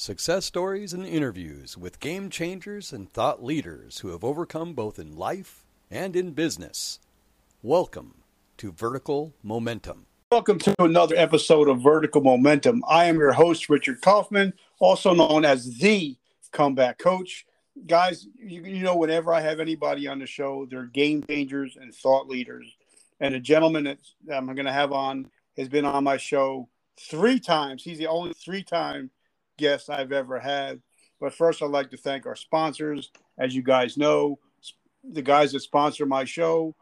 Success stories and interviews with game changers and thought leaders who have overcome both in life and in business. Welcome to Vertical Momentum. Welcome to another episode of Vertical Momentum. I am your host, Richard Kaufman, also known as the comeback coach. Guys, you, you know, whenever I have anybody on the show, they're game changers and thought leaders. And the gentleman that I'm going to have on has been on my show three times. He's the only three time guest I've ever had. But first, I'd like to thank our sponsors. As you guys know, the guys that sponsor my show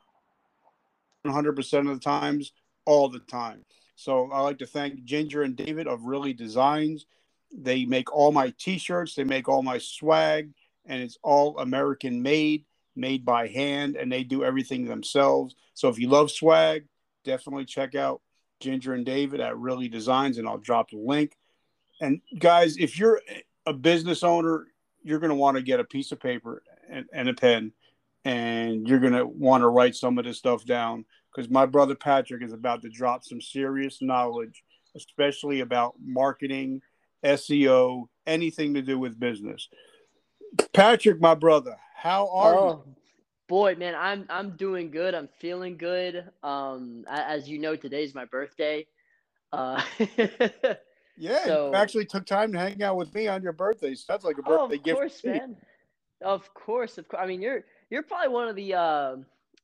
100% of the times, all the time. So I'd like to thank Ginger and David of Really Designs. They make all my t shirts, they make all my swag, and it's all American made, made by hand, and they do everything themselves. So if you love swag, definitely check out Ginger and David at Really Designs, and I'll drop the link. And guys, if you're a business owner, you're going to want to get a piece of paper and, and a pen, and you're going to want to write some of this stuff down because my brother Patrick is about to drop some serious knowledge, especially about marketing, SEO, anything to do with business. Patrick, my brother, how are oh, you? Boy, man, I'm I'm doing good. I'm feeling good. Um, as you know, today's my birthday. Uh, yeah, so, you actually took time to hang out with me on your birthday. So that's like a birthday oh, of gift. Of course, man. Of course, of course. I mean, you're you're probably one of the. Uh,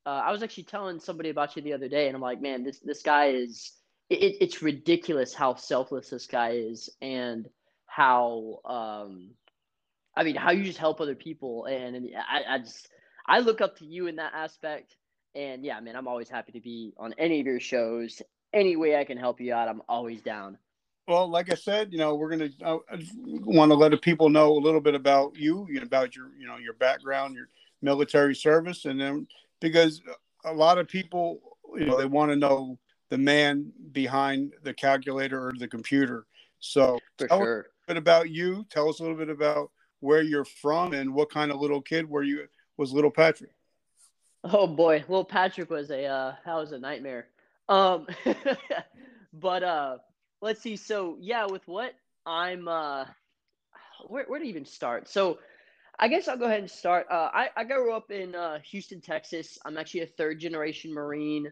uh, I was actually telling somebody about you the other day, and I'm like, man, this this guy is. It, it's ridiculous how selfless this guy is, and how um, I mean, how you just help other people, and, and I, I just I look up to you in that aspect. And yeah, man, I'm always happy to be on any of your shows. Any way I can help you out, I'm always down. Well, like I said, you know, we're gonna uh, want to let the people know a little bit about you, about your, you know, your background, your military service, and then because a lot of people, you know, they want to know the man behind the calculator or the computer. So, For tell sure. us a bit about you. Tell us a little bit about where you're from and what kind of little kid were you was little Patrick? Oh boy, little Patrick was a uh, that was a nightmare. Um, but uh, let's see. So yeah, with what I'm uh, where where to even start? So I guess I'll go ahead and start. Uh, I I grew up in uh, Houston, Texas. I'm actually a third generation Marine.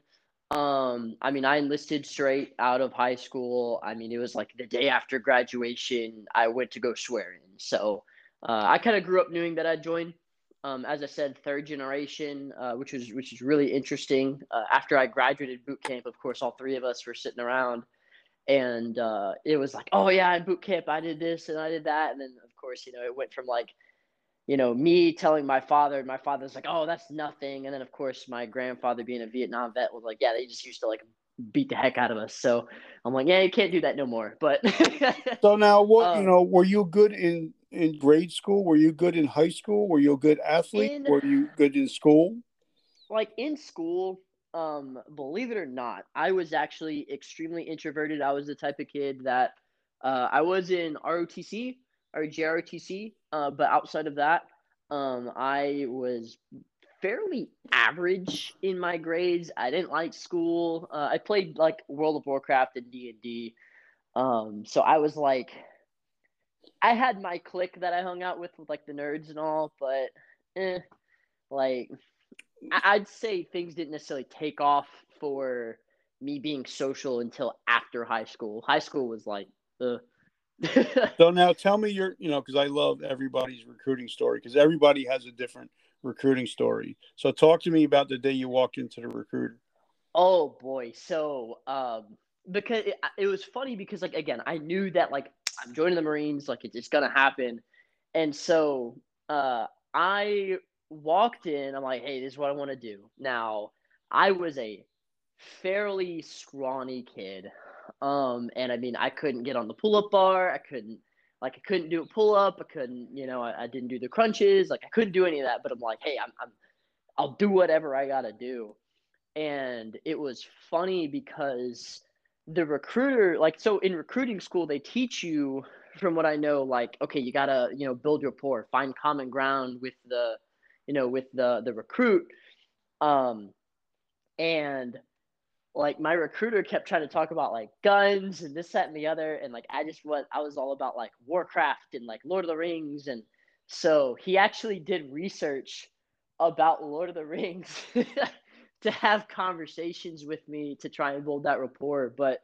Um, I mean, I enlisted straight out of high school. I mean, it was like the day after graduation, I went to go swear in. So uh, I kind of grew up knowing that I'd join um, as I said, third generation, uh, which was which is really interesting. Uh, after I graduated boot camp, of course, all three of us were sitting around, and uh, it was like, oh yeah, in boot camp, I did this and I did that, and then of course, you know, it went from like, you know, me telling my father, and my father's like, oh, that's nothing, and then of course, my grandfather being a Vietnam vet was like, yeah, they just used to like beat the heck out of us. So I'm like, yeah, you can't do that no more. But so now, what um, you know, were you good in in grade school? Were you good in high school? Were you a good athlete? In, Were you good in school? Like in school, um, believe it or not, I was actually extremely introverted. I was the type of kid that uh, I was in ROTC or JROTC, uh, but outside of that, um, I was fairly average in my grades. I didn't like school. Uh, I played like World of Warcraft and D and D, um, so I was like I had my clique that I hung out with, with like the nerds and all, but eh, like I'd say things didn't necessarily take off for me being social until after high school. High school was like, the. so now tell me your, you know, because I love everybody's recruiting story because everybody has a different recruiting story. So talk to me about the day you walked into the recruiter. Oh boy, so um, because it, it was funny because like again, I knew that like I'm joining the Marines. Like it's, it's gonna happen. And so uh, I walked in. I'm like, hey, this is what I want to do. Now I was a fairly scrawny kid, um, and I mean, I couldn't get on the pull-up bar. I couldn't like I couldn't do a pull-up. I couldn't, you know, I, I didn't do the crunches. Like I couldn't do any of that. But I'm like, hey, I'm, I'm I'll do whatever I gotta do. And it was funny because the recruiter like so in recruiting school they teach you from what i know like okay you gotta you know build rapport find common ground with the you know with the the recruit um and like my recruiter kept trying to talk about like guns and this, that, and the other, and like I just was I was all about like Warcraft and like Lord of the Rings, and so he actually did research about Lord of the Rings to have conversations with me to try and build that rapport. But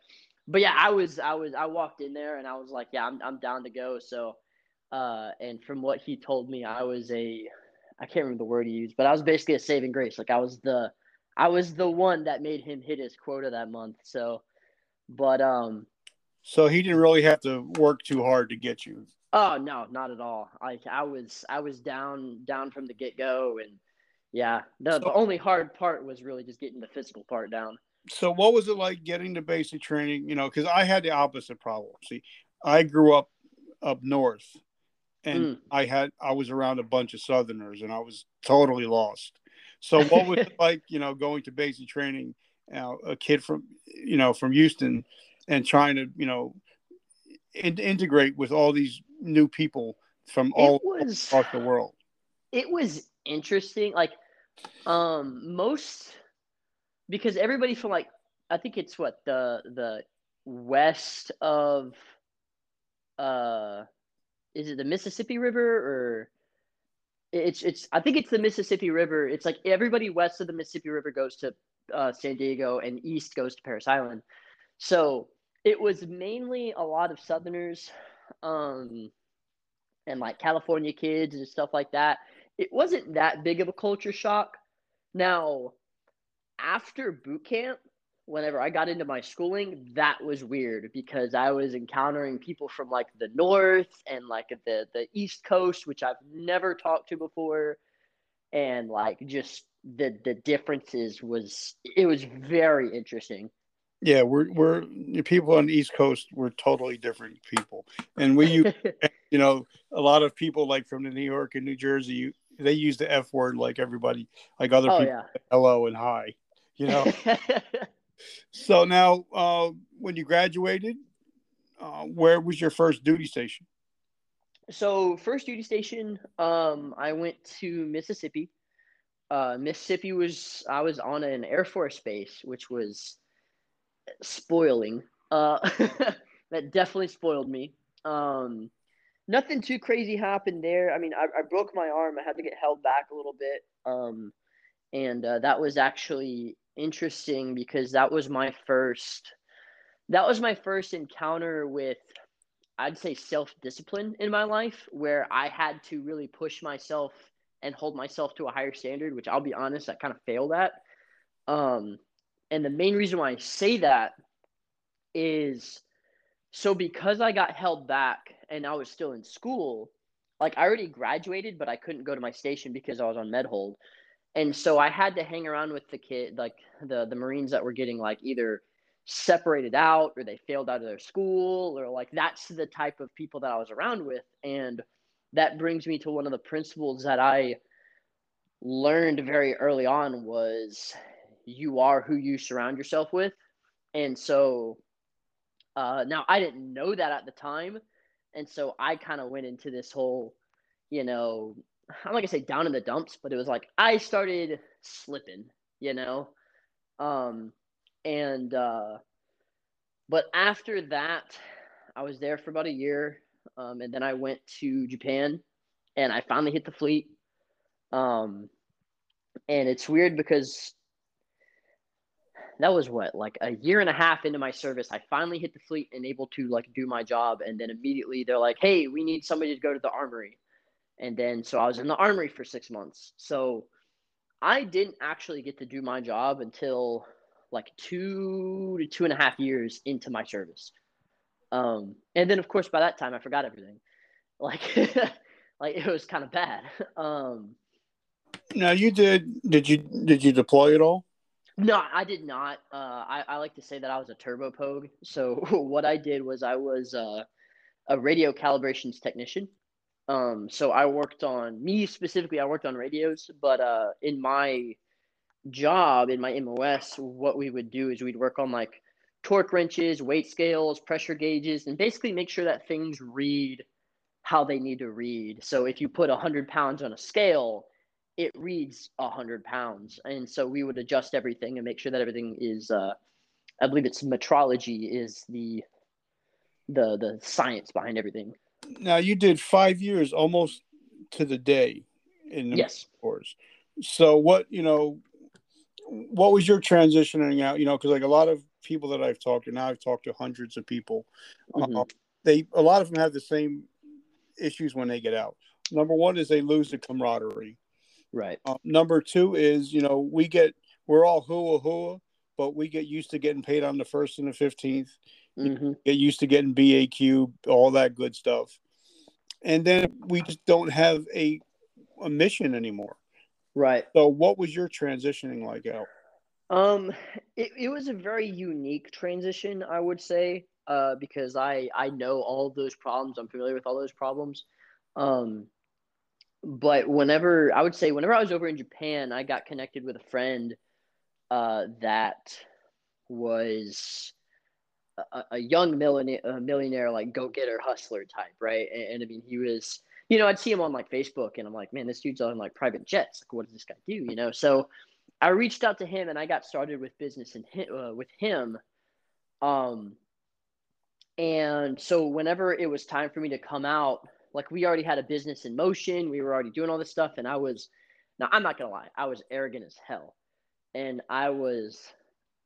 but yeah, I was I was I walked in there and I was like, yeah, I'm I'm down to go. So uh, and from what he told me, I was a I can't remember the word he used, but I was basically a saving grace. Like I was the I was the one that made him hit his quota that month. So, but um, so he didn't really have to work too hard to get you. Oh no, not at all. Like I was I was down down from the get go, and yeah, the, so, the only hard part was really just getting the physical part down. So what was it like getting the basic training? You know, because I had the opposite problem. See, I grew up up north, and mm. I had I was around a bunch of Southerners, and I was totally lost. So what was it like, you know, going to basic training, you know, a kid from, you know, from Houston and trying to, you know, in- integrate with all these new people from all was, across the world? It was interesting. Like, um, most, because everybody from like, I think it's what the, the west of, uh, is it the Mississippi River or it's it's I think it's the Mississippi River. It's like everybody west of the Mississippi River goes to uh, San Diego and east goes to Parris Island. So it was mainly a lot of Southerners, um, and like California kids and stuff like that. It wasn't that big of a culture shock. Now, after boot camp, whenever I got into my schooling, that was weird because I was encountering people from like the north and like the the east coast, which I've never talked to before, and like just the the differences was it was very interesting. Yeah, we're we're people on the East Coast. We're totally different people, and we use you know a lot of people like from the New York and New Jersey. They use the F word like everybody, like other oh, people. Yeah. Hello and hi, you know. So now, uh, when you graduated, uh, where was your first duty station? So first duty station, um, I went to Mississippi. Uh, Mississippi was I was on an Air Force base, which was spoiling. Uh, that definitely spoiled me. Um, nothing too crazy happened there. I mean, I, I, broke my arm. I had to get held back a little bit. Um, and uh, that was actually interesting because that was my first that was my first encounter with I'd say self-discipline in my life where I had to really push myself and hold myself to a higher standard, which I'll be honest, I kind of failed at. Um, and the main reason why I say that is so because I got held back and I was still in school, like I already graduated, but I couldn't go to my station because I was on med hold and so I had to hang around with the kid, like the the Marines that were getting like either separated out or they failed out of their school or like that's the type of people that I was around with, and that brings me to one of the principles that I learned very early on was you are who you surround yourself with, and so uh, now I didn't know that at the time, and so I kind of went into this whole, you know, I'm not gonna say down in the dumps, but it was like I started slipping, you know. Um and uh but after that I was there for about a year. Um and then I went to Japan and I finally hit the fleet. Um and it's weird because that was what like a year and a half into my service i finally hit the fleet and able to like do my job and then immediately they're like hey we need somebody to go to the armory and then, so I was in the armory for six months. So I didn't actually get to do my job until like two to two and a half years into my service. Um, and then of course by that time I forgot everything. Like, like it was kind of bad. Um, now you did, did you, did you deploy at all? No, I did not. Uh, I, I like to say that I was a turbo pogue. So what I did was I was uh, a radio calibrations technician. Um, so I worked on me specifically. I worked on radios, but uh, in my job in my MOS, what we would do is we'd work on like torque wrenches, weight scales, pressure gauges, and basically make sure that things read how they need to read. So if you put 100 pounds on a scale, it reads 100 pounds. And so we would adjust everything and make sure that everything is uh, I believe it's metrology is the the the science behind everything. Now you did five years almost to the day in the Yes. course. So what you know, what was your transitioning out? You know, because like a lot of people that I've talked to now, I've talked to hundreds of people. Mhm. Uh, they a lot of them have the same issues when they get out. Number one is they lose the camaraderie. Right. Uh, number two is you know we get we're all hua hua, but we get used to getting paid on the first and the fifteenth. Hmm Get used to getting BAQ, all that good stuff, and then we just don't have a a mission anymore. Right. So, what was your transitioning like out? Um, it, it was a very unique transition, I would say, uh, because I I know all those problems. I'm familiar with all those problems. Um, but whenever I would say whenever I was over in Japan, I got connected with a friend uh, that was a, young millionaire, a millionaire like go getter hustler type, right? And, and I mean, he was, you know, I'd see him on like Facebook, and I'm like, man, this dude's on like private jets. Like, what does this guy do? You know, so I reached out to him, and I got started with business and uh, with him. Um, and so whenever it was time for me to come out, like we already had a business in motion, we were already doing all this stuff, and I was, now I'm not gonna lie, I was arrogant as hell, and I was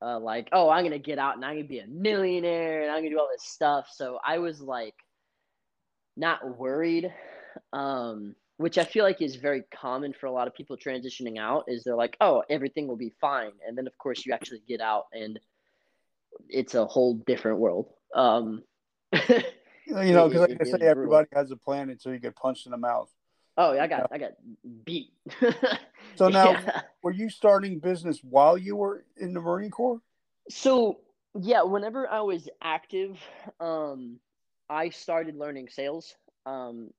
uh, like, oh, I'm gonna get out and I'm gonna be a millionaire and I'm gonna do all this stuff. So I was like, not worried, um, which I feel like is very common for a lot of people transitioning out. Is they're like, oh, everything will be fine, and then of course you actually get out and it's a whole different world. Um, You know, because like I say, everybody has a plan until you get punched in the mouth. oh, I got I got beat. So now, Yeah. were you starting business while you were in the Marine Corps? So yeah, whenever I was active, um, I started learning sales. Um,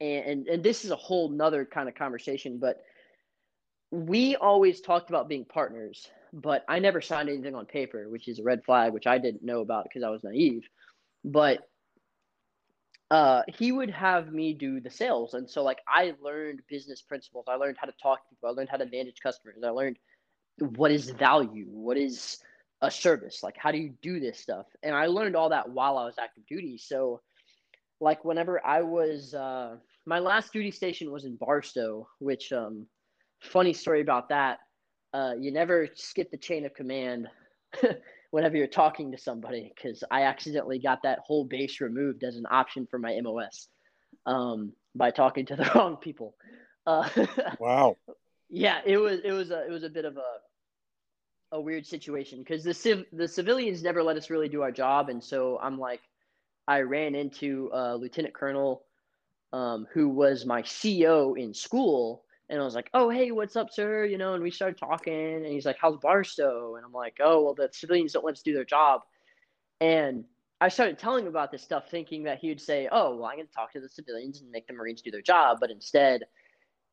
and, and and this is a whole nother kind of conversation, but we always talked about being partners, but I never signed anything on paper, which is a red flag, which I didn't know about because I was naive. But uh, he would have me do the sales, and so like I learned business principles. I learned how to talk to people. I learned how to manage customers. I learned what is value, what is a service, like how do you do this stuff, and I learned all that while I was active duty. So, like whenever I was, uh, my last duty station was in Barstow, which um, funny story about that. Uh, you never skip the chain of command whenever you're talking to somebody because I accidentally got that whole base removed as an option for my MOS um, by talking to the wrong people. Uh, Wow. yeah, it was it was a it was a bit of a a weird situation because the civ the civilians never let us really do our job, and so I'm like, I ran into a lieutenant colonel um, who was my CO in school, and I was like, oh hey, what's up, sir? You know, and we started talking, and he's like, how's Barstow? And I'm like, oh well, the civilians don't let us do their job, and I started telling him about this stuff, thinking that he would say, oh well, I'm going to talk to the civilians and make the Marines do their job, but instead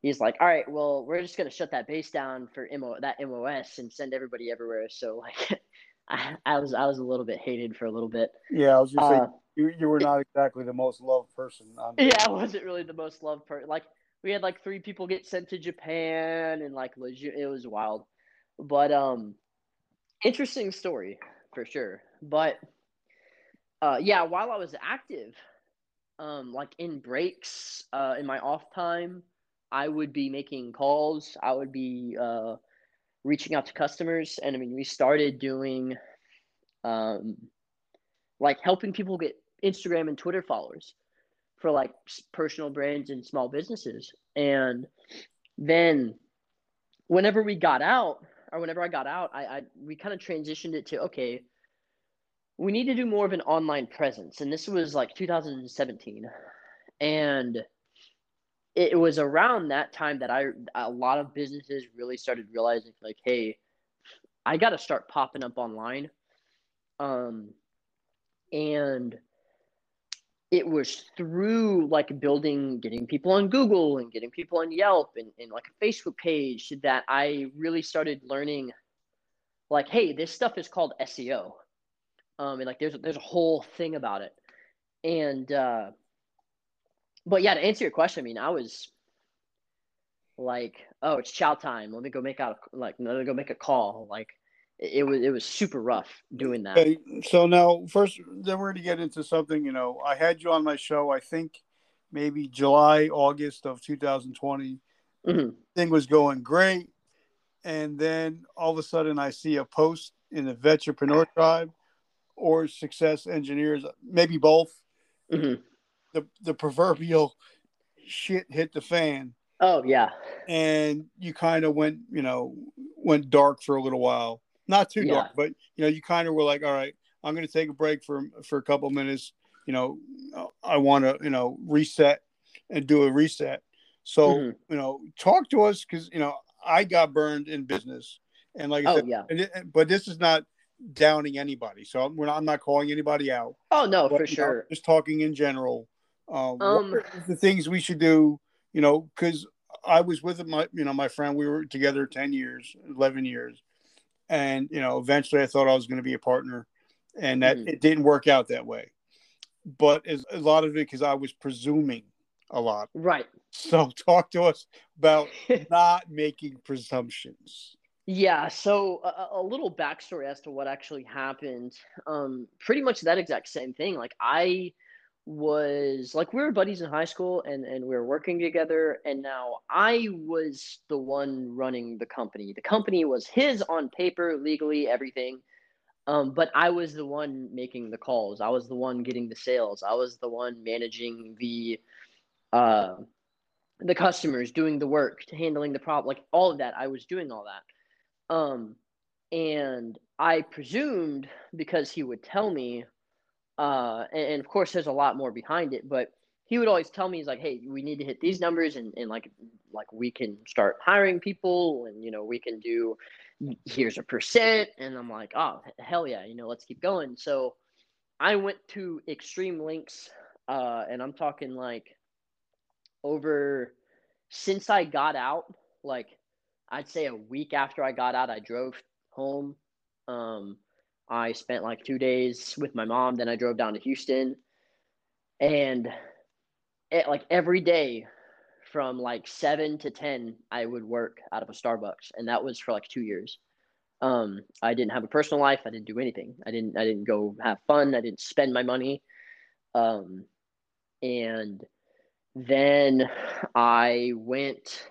he's like, all right, well, we're just gonna shut that base down for MO that MOS and send everybody everywhere. So like, I, I was I was a little bit hated for a little bit. Yeah, I was just Uh, saying you, you were not exactly the most loved person. On yeah, I wasn't really the most loved person. Like we had like three people get sent to Japan and like legit, it was wild. But um, interesting story for sure. But uh, yeah, while I was active, um, like in breaks, uh, in my off time, I would be making calls. I would be uh, reaching out to customers, and I mean, we started doing, um, like helping people get Instagram and Twitter followers for like personal brands and small businesses. And then, whenever we got out, or whenever I got out, I, I we kind of transitioned it to okay, we need to do more of an online presence, and this was like 2017, and it was around that time that I a lot of businesses really started realizing like, hey, I got to start popping up online, um, and it was through like building, getting people on Google and getting people on Yelp and, and like a Facebook page that I really started learning, like, hey, this stuff is called SEO, um, and like there's there's a whole thing about it, and uh, but yeah, to answer your question, I mean, I was like, oh, it's chow time. Let me go make out like, let me go make a call. Like, it, was it was super rough doing that. Okay, so now first, then we're going to get into something. You know, I had you on my show. I think maybe July, August of 2020. Mhm. Thing was going great, and then all of a sudden, I see a post in the Vetrepreneur Tribe or Success Engineers, maybe both. Mhm. The the proverbial shit hit the fan, Oh yeah, and you kind of went, you know, went dark for a little while. Not too Yeah. dark, but you know, you kind of were like, all right, I'm going to take a break for for a couple minutes. You know, I want to, you know, reset and do a reset. So, Mhm. you know, talk to us because you know I got burned in business, and like I oh said, yeah. it, but this is not downing anybody. So I'm, we're not, I'm not calling anybody out. Oh no, But, for you know, sure. just talking in general. Um, Um, the things we should do? You know, because I was with my, you know, my friend. We were together ten years, eleven years, and you know, eventually I thought I was going to be a partner, and that Mhm. it didn't work out that way. But as, a lot of it because I was presuming a lot. Right. So talk to us about not making presumptions. Yeah, so a, a little backstory as to what actually happened. Um, pretty much that exact same thing. Like I was like we were buddies in high school and and we were working together and now I was the one running the company. The company was his on paper, legally, everything. Um, but I was the one making the calls. I was the one getting the sales. I was the one managing the uh the customers, doing the work, handling the problem, like all of that. I was doing all that. Um, and I presumed because he would tell me, uh, and, and of course there's a lot more behind it, but he would always tell me he's like, hey, we need to hit these numbers and, and like like we can start hiring people and you know we can do here's a percent and I'm like, oh hell yeah, you know, let's keep going. So I went to extreme links, uh, and I'm talking like over since I got out, like I'd say a week after I got out, I drove home. Um, I spent like two days with my mom. Then I drove down to Houston, and it, like every day from like seven to ten, I would work out of a Starbucks, and that was for like two years. Um, I didn't have a personal life. I didn't do anything. I didn't. I didn't go have fun. I didn't spend my money. Um, and then I went.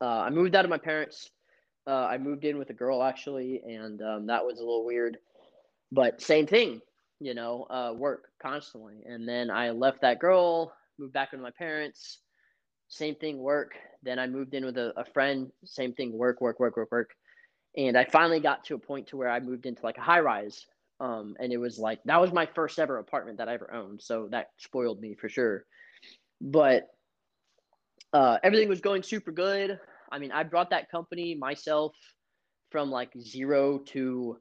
Uh, I moved out of my parents. Uh, I moved in with a girl actually, and um, that was a little weird. But same thing, you know, uh, work constantly. And then I left that girl, moved back with my parents. Same thing, work. Then I moved in with a, a friend. Same thing, work, work, work, work, work. And I finally got to a point to where I moved into like a high rise. Um, and it was like that was my first ever apartment that I ever owned. So that spoiled me for sure. But uh, everything was going super good. I mean, I brought that company myself from like zero to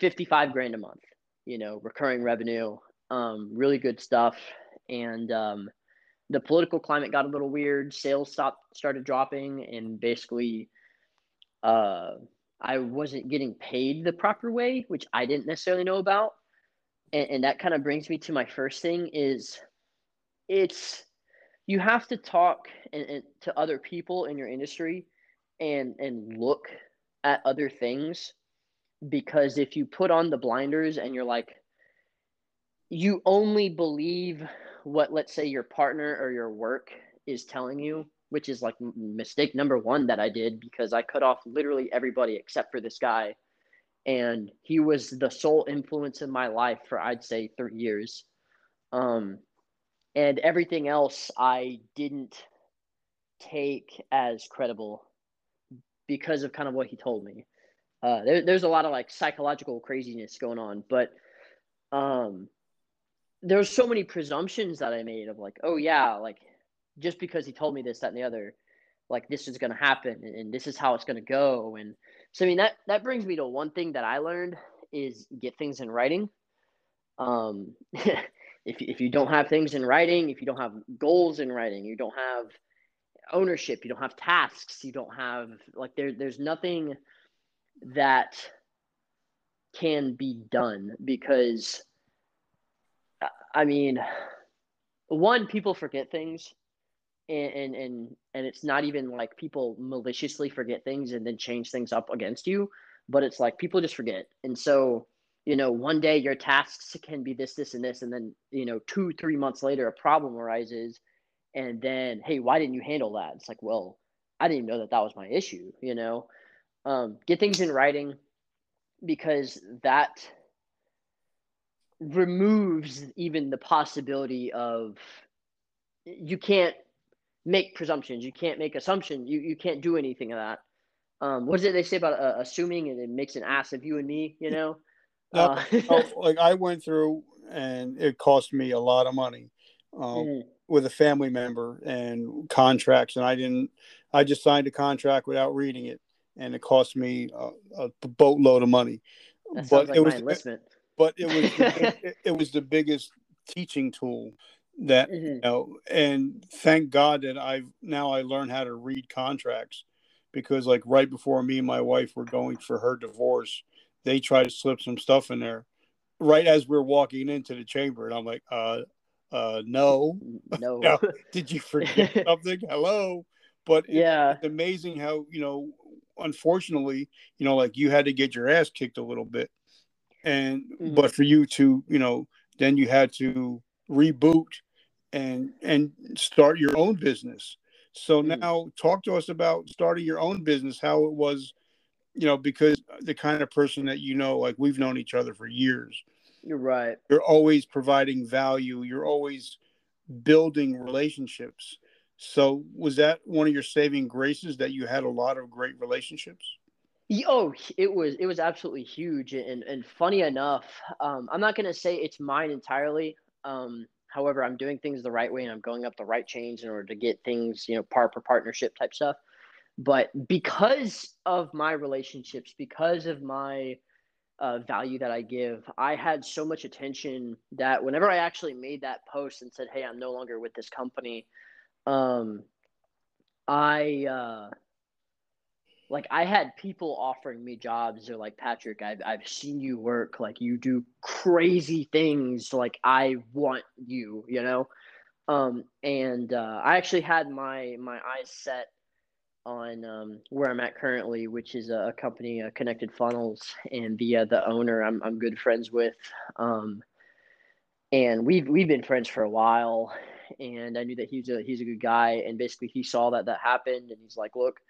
55 grand a month, you know, recurring revenue, um, really good stuff. And um, the political climate got a little weird. Sales stopped, started dropping, and basically, uh, I wasn't getting paid the proper way, which I didn't necessarily know about. And, and that kind of brings me to my first thing is it's you have to talk and, and to other people in your industry and and look at other things because if you put on the blinders and you're like you only believe what let's say your partner or your work is telling you which is like mistake number one that i did because i cut off literally everybody except for this guy. And he was the sole influence in my life for i'd say three years. Um and everything else I didn't take as credible because of kind of what he told me. Uh, there, there's a lot of like psychological craziness going on, but um, there's so many presumptions that I made of like, oh yeah, like just because he told me this, that, and the other, like this is gonna happen, and, and this is how it's gonna go, and so I mean that that brings me to one thing that I learned is get things in writing. Um, if, if you don't have things in writing, if you don't have goals in writing, you don't have ownership, you don't have tasks, you don't have like there there's nothing that can be done because uh, I mean one people forget things and and and, and it's not even like people maliciously forget things and then change things up against you but it's like people just forget. And so, you know, one day your tasks can be this, this, and this, and then, you know, two, three months later, a problem arises. And then, hey, why didn't you handle that? It's like, well, I didn't know that that was my issue, you know? Um, get things in writing because that removes even the possibility of you can't make presumptions you can't make assumptions you, you can't do anything of that um, what is it they say about uh, assuming and it makes an ass of you and me you know no, uh, like i went through and it cost me a lot of money um, mm. with a family member and contracts and i didn't i just signed a contract without reading it and it cost me a, a boatload of money that but like it was enlistment. but it was it, it was the biggest teaching tool that mm-hmm. you know and thank god that i've now i learned how to read contracts because like right before me and my wife were going for her divorce they try to slip some stuff in there right as we're walking into the chamber. And i'm like uh uh no. No, no. did you forget something? Hello? But yeah. it's amazing how you know unfortunately you know like you had to get your ass kicked a little bit. And mm-hmm. but for you to you know then you had to reboot and and start your own business. So mm. now talk to us about starting your own business how it was you know because the kind of person that you know like we've known each other for years you're right you're always providing value you're always building relationships so was that one of your saving graces that you had a lot of great relationships Oh, it was it was absolutely huge, and and funny enough, um, I'm not gonna say it's mine entirely. Um, However, I'm doing things the right way and I'm going up the right chains in order to get things, you know, par for partnership type stuff. But because of my relationships, because of my uh, value that I give, I had so much attention that whenever I actually made that post and said, "Hey, I'm no longer with this company," um, I uh, like I had people offering me jobs. They're like, Patrick, I've I've seen you work. Like you do crazy things. Like I want you, you know. Um, and uh, I actually had my my eyes set on um, where I'm at currently, which is a, company, uh, Connected Funnels, and the uh, the owner I'm I'm good friends with. Um, and we've we've been friends for a while, and I knew that he's a he's a good guy. And basically, he saw that that happened, and he's like, look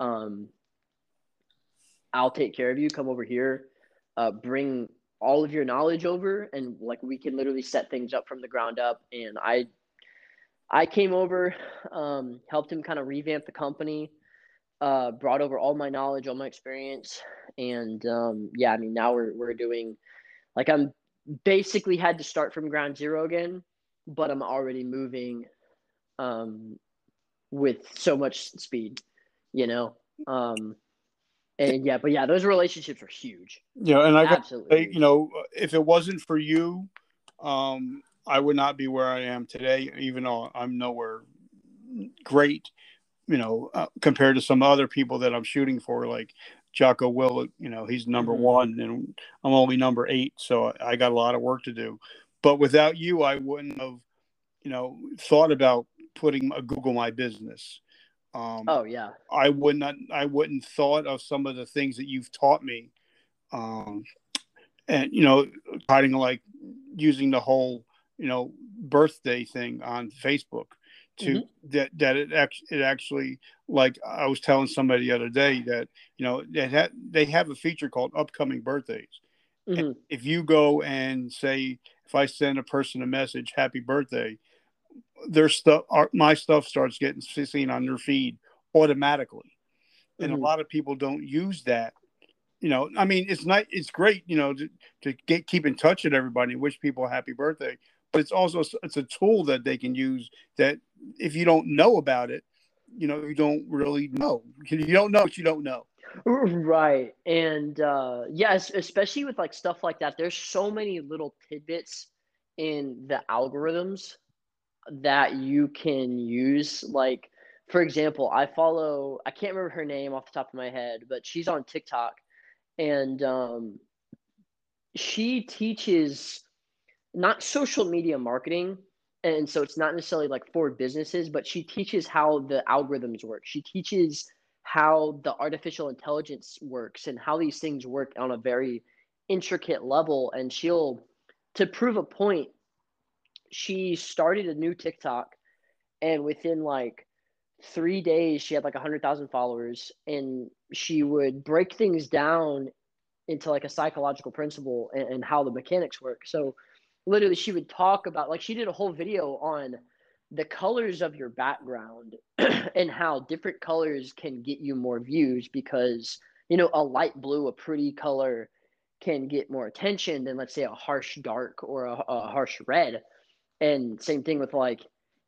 um, I'll take care of you. Come over here, uh, bring all of your knowledge over, and like we can literally set things up from the ground up. And I, I came over, um, helped him kind of revamp the company, uh, brought over all my knowledge, all my experience, and um, yeah, I mean now we're we're doing, like I'm basically had to start from ground zero again, but I'm already moving, um, with so much speed you know. Um, and yeah, but yeah, those relationships are huge. Yeah, and I absolutely, say, you know, if it wasn't for you, um, I would not be where I am today. Even though I'm nowhere great, you know, uh, compared to some other people that I'm shooting for, like Jocko Willink. You know, he's number mm-hmm. one, and I'm only number eight, so I got a lot of work to do. But without you, I wouldn't have, you know, thought about putting a Google My Business. Um, oh yeah. I would not. I wouldn't thought of some of the things that you've taught me, um, and you know, kind of like using the whole you know birthday thing on Facebook to mm-hmm. that that it actually it actually like I was telling somebody the other day that you know that they have a feature called upcoming birthdays. Mm-hmm. If you go and say if I send a person a message happy birthday, their stuff, our, my stuff starts getting seen on their feed automatically, and mm-hmm. a lot of people don't use that. You know, I mean, it's not, it's great, you know, to, to get keep in touch with everybody, wish people a happy birthday, but it's also it's a tool that they can use that if you don't know about it, you know, you don't really know. You don't know what you don't know. Right. And uh yes, especially with like stuff like that, there's so many little tidbits in the algorithms that you can use like for example i follow i can't remember her name off the top of my head but she's on tiktok and um, she teaches not social media marketing and so it's not necessarily like for businesses but she teaches how the algorithms work she teaches how the artificial intelligence works and how these things work on a very intricate level. And she'll, to prove a point, she started a new TikTok, and within like three days, she had like a hundred thousand followers, and she would break things down into like a psychological principle and, and how the mechanics work. So, literally, she would talk about like she did a whole video on the colors of your background and how different colors can get you more views because you know a light blue a pretty color can get more attention than let's say a harsh dark or a, a harsh red. And same thing with like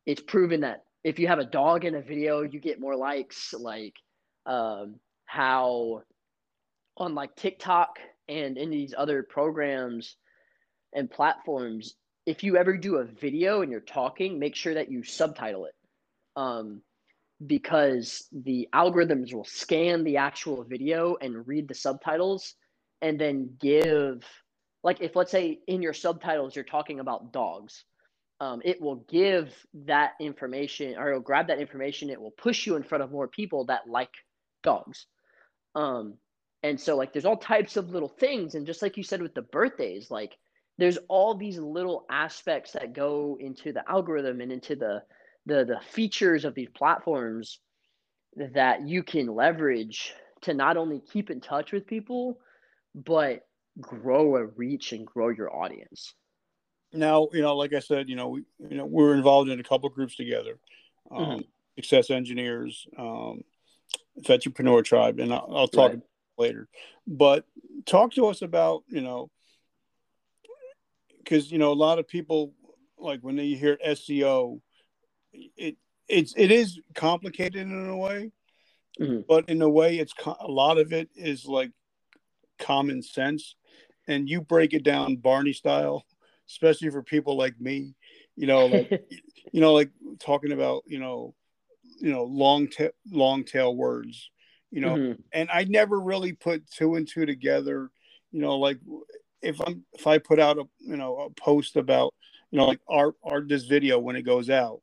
it's proven that if you have a dog in a video you get more likes like um, how on like tiktok and in these other programs and platforms if you ever do a video and you're talking, make sure that you subtitle it. Um, because the algorithms will scan the actual video and read the subtitles and then give like if let's say in your subtitles you're talking about dogs um, it will give that information or it'll grab that information. It will push you in front of more people that like dogs. Um, and so like there's all types of little things. And just like you said with the birthdays like there's all these little aspects that go into the algorithm and into the the the features of these platforms that you can leverage to not only keep in touch with people but grow a reach and grow your audience now you know like i said you know we you know we're involved in a couple groups together um, mm-hmm. success engineers um entrepreneur tribe and i'll, I'll talk right. later but talk to us about you know because you know a lot of people like when they hear SEO, it it's it is complicated in a way, mm-hmm. but in a way, it's a lot of it is like common sense, and you break it down Barney style, especially for people like me. You know, like you know, like talking about you know, you know, long ta- long tail words. You know, mm-hmm. and I never really put two and two together. You know, like if I'm if I put out a you know a post about you know like our our this video when it goes out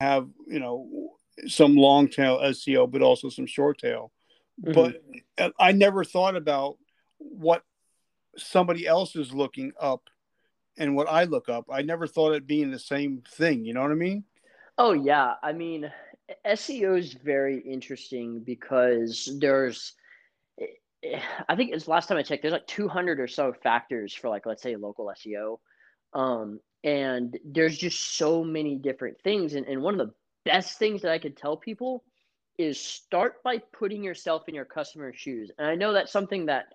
have you know some long tail SEO but also some short tail. Mm-hmm. But I never thought about what somebody else is looking up and what I look up. I never thought it being the same thing. You know what I mean? Oh yeah, I mean SEO is very interesting because there's I think it's last time I checked, there's like 200 or so factors for like, let's say local SEO. Um, and there's just so many different things. And, and one of the best things that I could tell people is start by putting yourself in your customer's shoes. And I know that's something that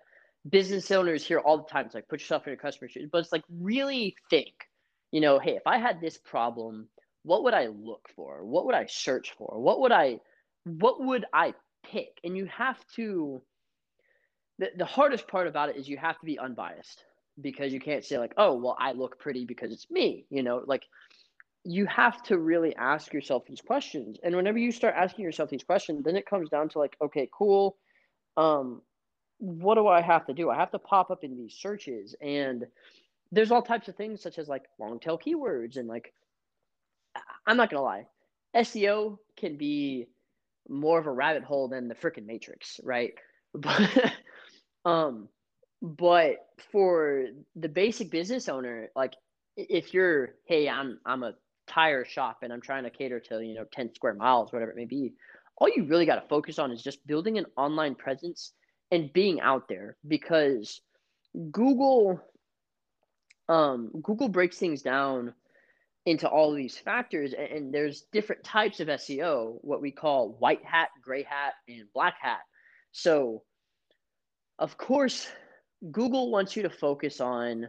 business owners hear all the time. It's like, put yourself in your customer's shoes, but it's like, really think, you know, hey, if I had this problem, what would I look for? What would I search for? What would I, what would I pick? And you have to, the, the hardest part about it is you have to be unbiased because you can't say like oh well i look pretty because it's me you know? Like you have to really ask yourself these questions. And whenever you start asking yourself these questions then it comes down to like okay cool. Um what do i have to do? I have to pop up in these searches. And there's all types of things such as like long tail keywords and like i'm not gonna lie seo can be more of a rabbit hole than the freaking matrix right? But um, but for the basic business owner, like if you're, hey, I'm I'm a tire shop and I'm trying to cater to you know 10 square miles, whatever it may be, all you really got to focus on is just building an online presence and being out there because Google um, Google breaks things down into all these factors and, and, there's different types of SEO, what we call white hat, gray hat, and black hat. So of course, Google wants you to focus on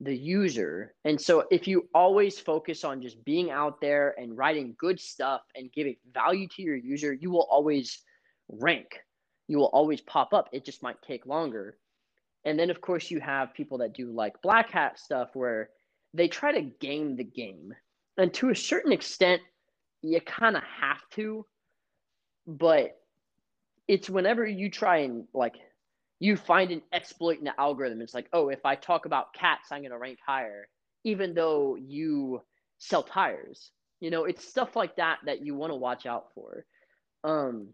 the user. And so if you always focus on just being out there and writing good stuff and giving value to your user, you will always rank. You will always pop up. It just might take longer. And then of course you have people that do like black hat stuff where they try to game the game. And to a certain extent, you kind of have to, but it's whenever you try and like you find an exploit in the algorithm. It's like, oh, if I talk about cats, I'm going to rank higher, even though you sell tires. You know, it's stuff like that that you want to watch out for. Um,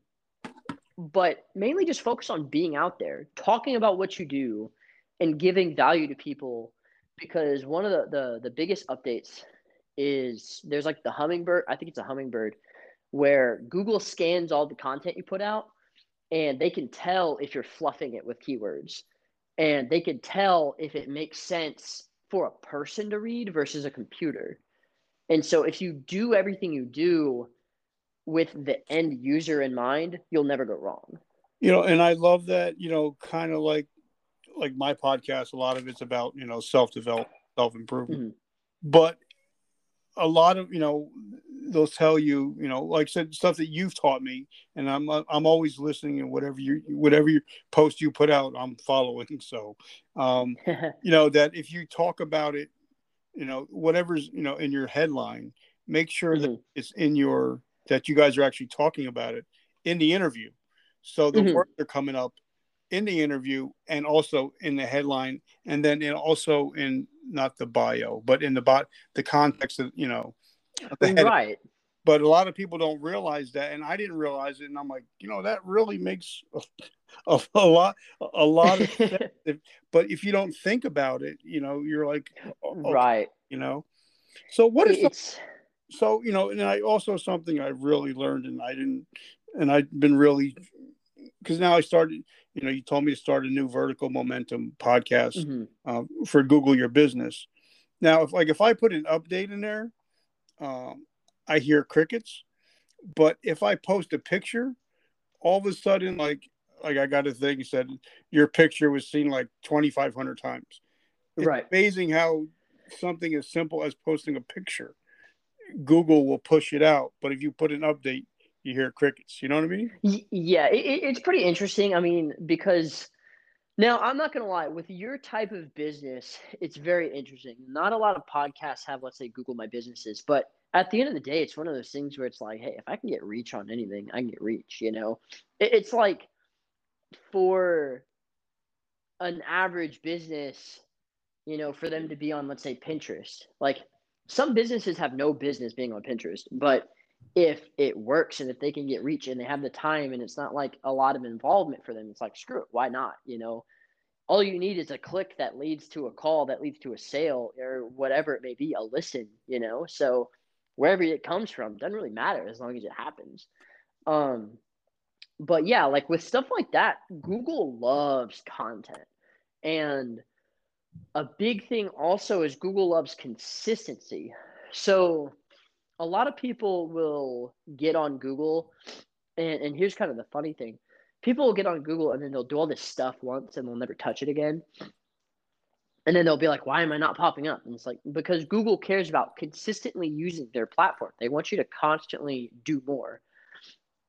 but mainly just focus on being out there, talking about what you do, and giving value to people. Because one of the the, the biggest updates is there's like the hummingbird. I think it's a hummingbird, where Google scans all the content you put out, and they can tell if you're fluffing it with keywords, and they can tell if it makes sense for a person to read versus a computer. And so if you do everything you do with the end user in mind, you'll never go wrong. You know, and I love that, you know, kind of like like my podcast, a lot of it's about, you know, self-development, self-improvement. Mm-hmm. But a lot of, you know, they'll tell you, you know, like I said, stuff that you've taught me, and I'm I'm always listening and whatever you whatever you post you put out, I'm following. So, um, you know, that if you talk about it, you know, whatever's you know in your headline, make sure mm-hmm. that it's in your that you guys are actually talking about it in the interview. So the mm-hmm. words are coming up in the interview and also in the headline, and then in also in not the bio, but in the bot the context of you know, right. But a lot of people don't realize that, and I didn't realize it. And I'm like, you know, that really makes a, a, a lot, a lot of if, but if you don't think about it, you know, you're like, oh, right, you know. So what is it's so you know, and I also something I really learned, and I didn't, and I've been really because now I started. You know, you told me to start a new vertical momentum podcast mm-hmm. uh, for Google Your Business. Now, if like if I put an update in there, um, I hear crickets. But if I post a picture, all of a sudden, like like I got a thing said your picture was seen like twenty five hundred times. It's right. Amazing how something as simple as posting a picture Google will push it out. But if you put an update, you hear crickets. You know what I mean? Yeah, it, it's pretty interesting. I mean, because now I'm not gonna lie, with your type of business, it's very interesting. Not a lot of podcasts have, let's say, Google My Businesses, but at the end of the day, it's one of those things where it's like, hey, if I can get reach on anything, I can get reach. You know, it, it's like for an average business, you know, for them to be on, let's say, Pinterest, like some businesses have no business being on Pinterest, but if it works and if they can get reach and they have the time and it's not like a lot of involvement for them, it's like screw it, why not? You know, all you need is a click that leads to a call that leads to a sale or whatever it may be, a listen, you know. So wherever it comes from doesn't really matter as long as it happens. Um, but yeah, like with stuff like that, Google loves content. And a big thing also is Google loves consistency. So a lot of people will get on Google, and, and here's kind of the funny thing people will get on Google and then they'll do all this stuff once and they'll never touch it again. And then they'll be like, why am I not popping up? And it's like, because Google cares about consistently using their platform. They want you to constantly do more.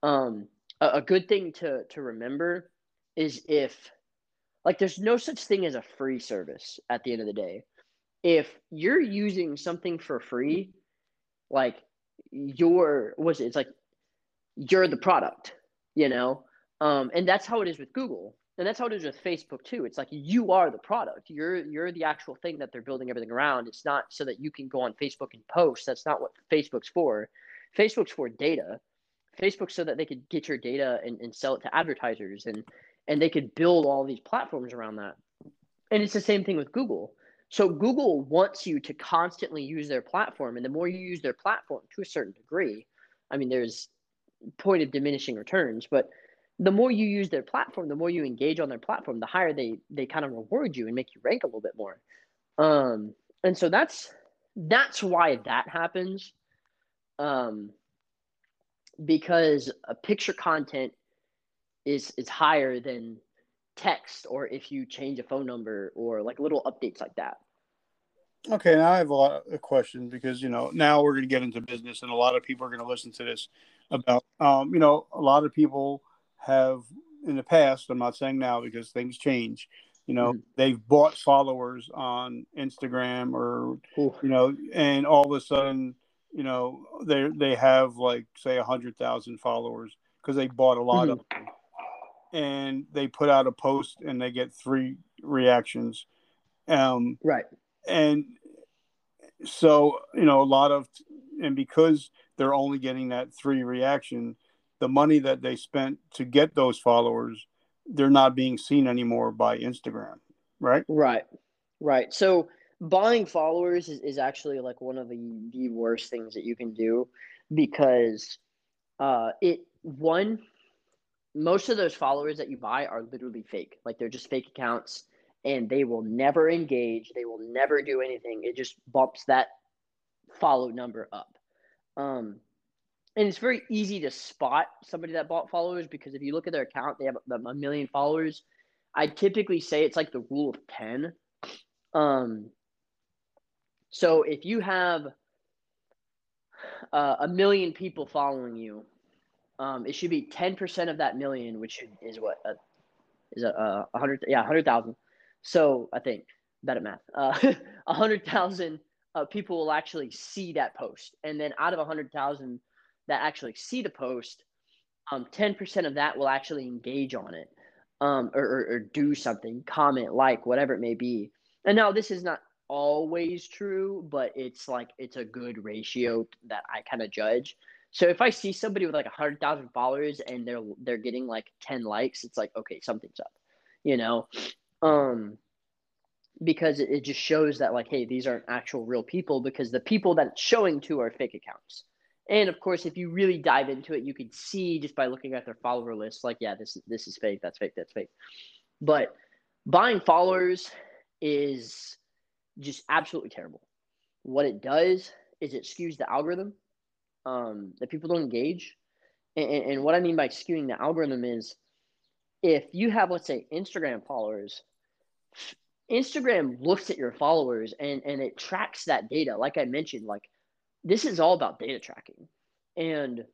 Um, a, a good thing to, to remember is if like there's no such thing as a free service at the end of the day. If you're using something for free, like you're what's it? It's like you're the product, you know? Um, and that's how it is with Google. And that's how it is with Facebook too. It's like you are the product. You're you're the actual thing that they're building everything around. It's not so that you can go on Facebook and post. That's not what Facebook's for. Facebook's for data. Facebook so that they could get your data and, and sell it to advertisers and and they could build all these platforms around that. And it's the same thing with Google. So Google wants you to constantly use their platform, and the more you use their platform to a certain degree, I mean, there's point of diminishing returns, but the more you use their platform, the more you engage on their platform, the higher they they kind of reward you and make you rank a little bit more. Um, and so that's that's why that happens. Um, because a picture content is is higher than text or if you change a phone number or like little updates like that. Okay, now I have a lot of questions because you know now we're going to get into business and a lot of people are going to listen to this about um, you know a lot of people have in the past. I'm not saying now because things change. You know mm-hmm. they've bought followers on Instagram or Ooh. you know, and all of a sudden you know they they have like say a hundred thousand followers because they bought a lot mm-hmm. of them and they put out a post and they get three reactions. Um, right. And so, you know, a lot of, and because they're only getting that three reaction, the money that they spent to get those followers, they're not being seen anymore by Instagram, right? Right. Right. So buying followers is, is actually like one of the, the worst things that you can do because uh it one most of those followers that you buy are literally fake. Like they're just fake accounts and they will never engage. They will never do anything. It just bumps that follow number up. Um, and it's very easy to spot somebody that bought followers because if you look at their account, they have a million followers. I typically say it's like the rule of 10. Um, so if you have uh, a million people following you, um, it should be 10% of that million, which is what uh, is a, a uh, hundred, yeah, hundred thousand. So I think better math, uh, a hundred thousand uh, people will actually see that post, and then out of a hundred thousand that actually see the post, um, 10% of that will actually engage on it, um, or, or, or do something, comment, like, whatever it may be. And now this is not always true, but it's like it's a good ratio that I kind of judge. So if I see somebody with like a hundred thousand followers and they're they're getting like ten likes, it's like okay, something's up, you know, um, because it, just shows that like hey, these aren't actual real people because the people that it's showing to are fake accounts. And of course, if you really dive into it, you can see just by looking at their follower list, like yeah, this this is fake, that's fake, that's fake. But buying followers is just absolutely terrible. What it does is it skews the algorithm um, that people don't engage. And, and what I mean by skewing the algorithm is if you have, let's say, Instagram followers, Instagram looks at your followers and, and it tracks that data. Like I mentioned, like this is all about data tracking. And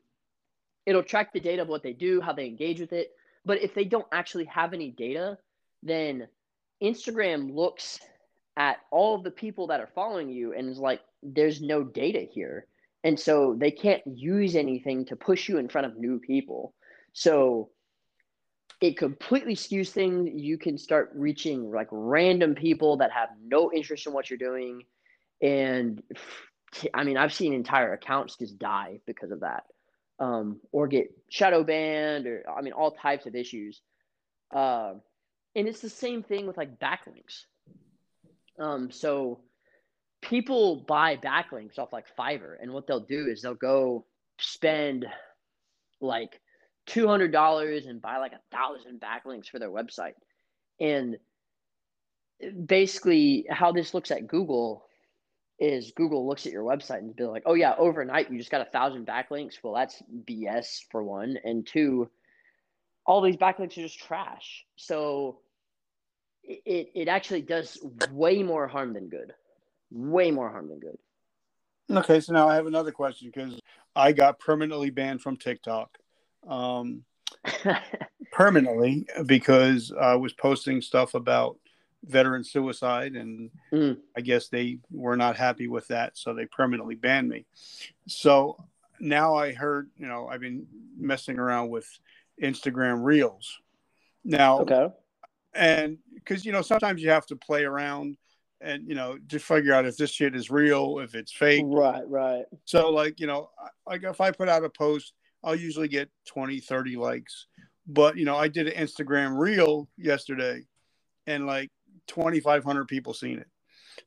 it'll track the data of what they do, how they engage with it. But if they don't actually have any data, then Instagram looks at all of the people that are following you and is like, there's no data here. And so they can't use anything to push you in front of new people. So it completely skews things. You can start reaching like random people that have no interest in what you're doing. And I mean, I've seen entire accounts just die because of that, um, or get shadow banned, or I mean, all types of issues. Uh, and it's the same thing with like backlinks. Um, so people buy backlinks off like Fiverr, and what they'll do is they'll go spend like two hundred dollars and buy like a thousand backlinks for their website. And basically, how this looks at Google is Google looks at your website and be like, "Oh yeah, overnight you just got a thousand backlinks." Well, that's BS for one, and two, all these backlinks are just trash. So it it actually does way more harm than good way more harm than good. Okay, so now I have another question because I got permanently banned from TikTok. Um, permanently because I was posting stuff about veteran suicide, and mm. I guess they were not happy with that, so they permanently banned me. So now I heard, you know, I've been messing around with Instagram Reels. Now, okay, and because you know sometimes you have to play around and you know to figure out if this shit is real if it's fake. Right right. So like you know like if i put out a post i'll usually get 20 30 likes. But you know i did an instagram reel yesterday and like 2500 people seen it.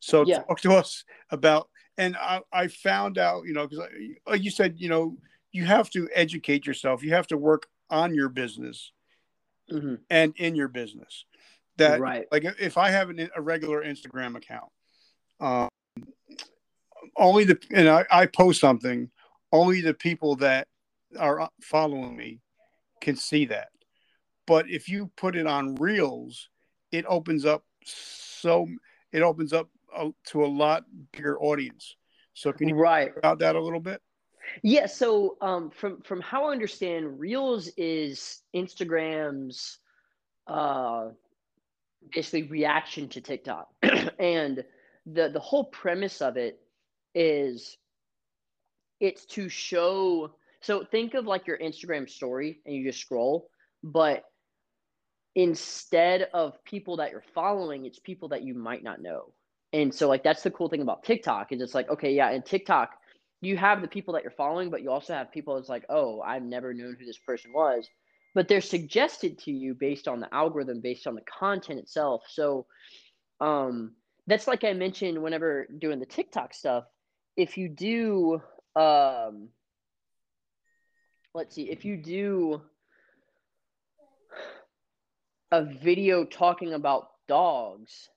So yeah. talk to us about and i, I found out you know because like you said you know you have to educate yourself. You have to work on your business mm-hmm. and in your business that right. like if I have an, a regular Instagram account, um, only the and I, I post something, only the people that are following me can see that. But if you put it on Reels, it opens up so it opens up a, to a lot bigger audience. So can you right about that a little bit? Yeah. So um, from from how I understand, Reels is Instagram's uh, basically reaction to TikTok. and the the whole premise of it is it's to show so think of like your Instagram story and you just scroll, but instead of people that you're following, it's people that you might not know. And so like that's the cool thing about TikTok is it's like, okay, yeah, in TikTok, you have the people that you're following, but you also have people that's like, oh, I've never known who this person was. But they're suggested to you based on the algorithm, based on the content itself. So um, that's like I mentioned whenever doing the TikTok stuff. If you do, um, let's see, if you do a video talking about dogs,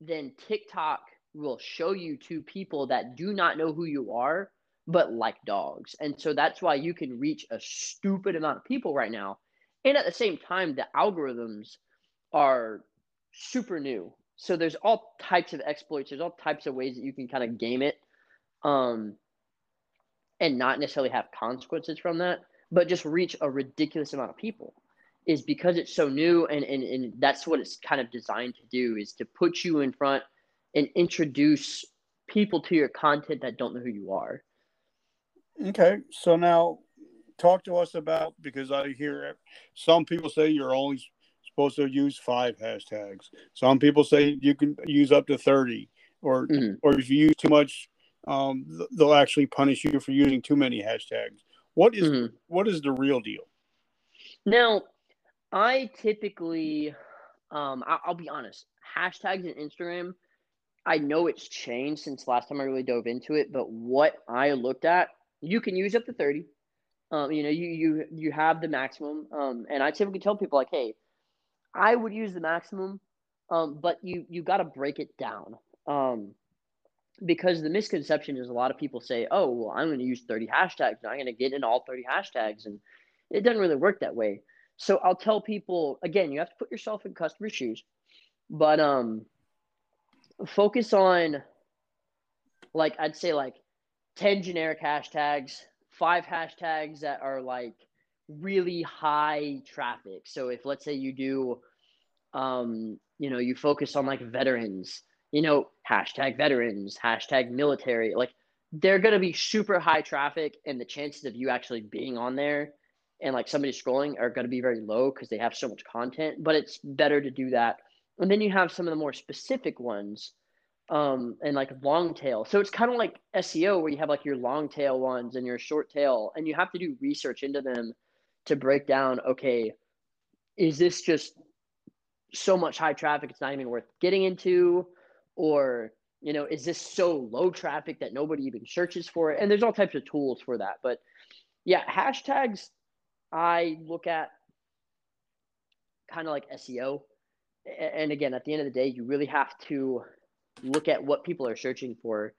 then TikTok will show you to people that do not know who you are but like dogs. And so that's why you can reach a stupid amount of people right now. And at the same time, the algorithms are super new. So there's all types of exploits, there's all types of ways that you can kind of game it. Um and not necessarily have consequences from that, but just reach a ridiculous amount of people is because it's so new and, and, and that's what it's kind of designed to do is to put you in front and introduce people to your content that don't know who you are. Okay, so now talk to us about because I hear some people say you're only supposed to use five hashtags. Some people say you can use up to thirty, or mm-hmm. or if you use too much, um, they'll actually punish you for using too many hashtags. What is, mm-hmm. what is the real deal? Now, I typically, um, I, will be honest, hashtags in Instagram I know it's changed since last time I really dove into it, but what I looked at, you can use up to 30. Um, you know, you you you have the maximum. Um, and I typically tell people like, hey, I would use the maximum, um, but you you got to break it down. Um, because the misconception is a lot of people say, oh, well, I'm going to use 30 hashtags and I'm going to get in all 30 hashtags, and it doesn't really work that way. So I'll tell people again, you have to put yourself in customer shoes, but um, focus on like I'd say like 10 generic hashtags, five hashtags that are like really high traffic. So if let's say you do um, you know, you focus on like veterans, you know, hashtag veterans, hashtag military, like they're gonna be super high traffic and the chances of you actually being on there and like somebody scrolling are gonna be very low because they have so much content, but it's better to do that and then you have some of the more specific ones um, and like long tail. So it's kind of like SEO where you have like your long tail ones and your short tail, and you have to do research into them to break down. Okay, is this just so much high traffic it's not even worth getting into, or you know, is this so low traffic that nobody even searches for it? And there's all types of tools for that. But yeah, hashtags I look at kind of like SEO and again, at the end of the day, you really have to look at what people are searching for.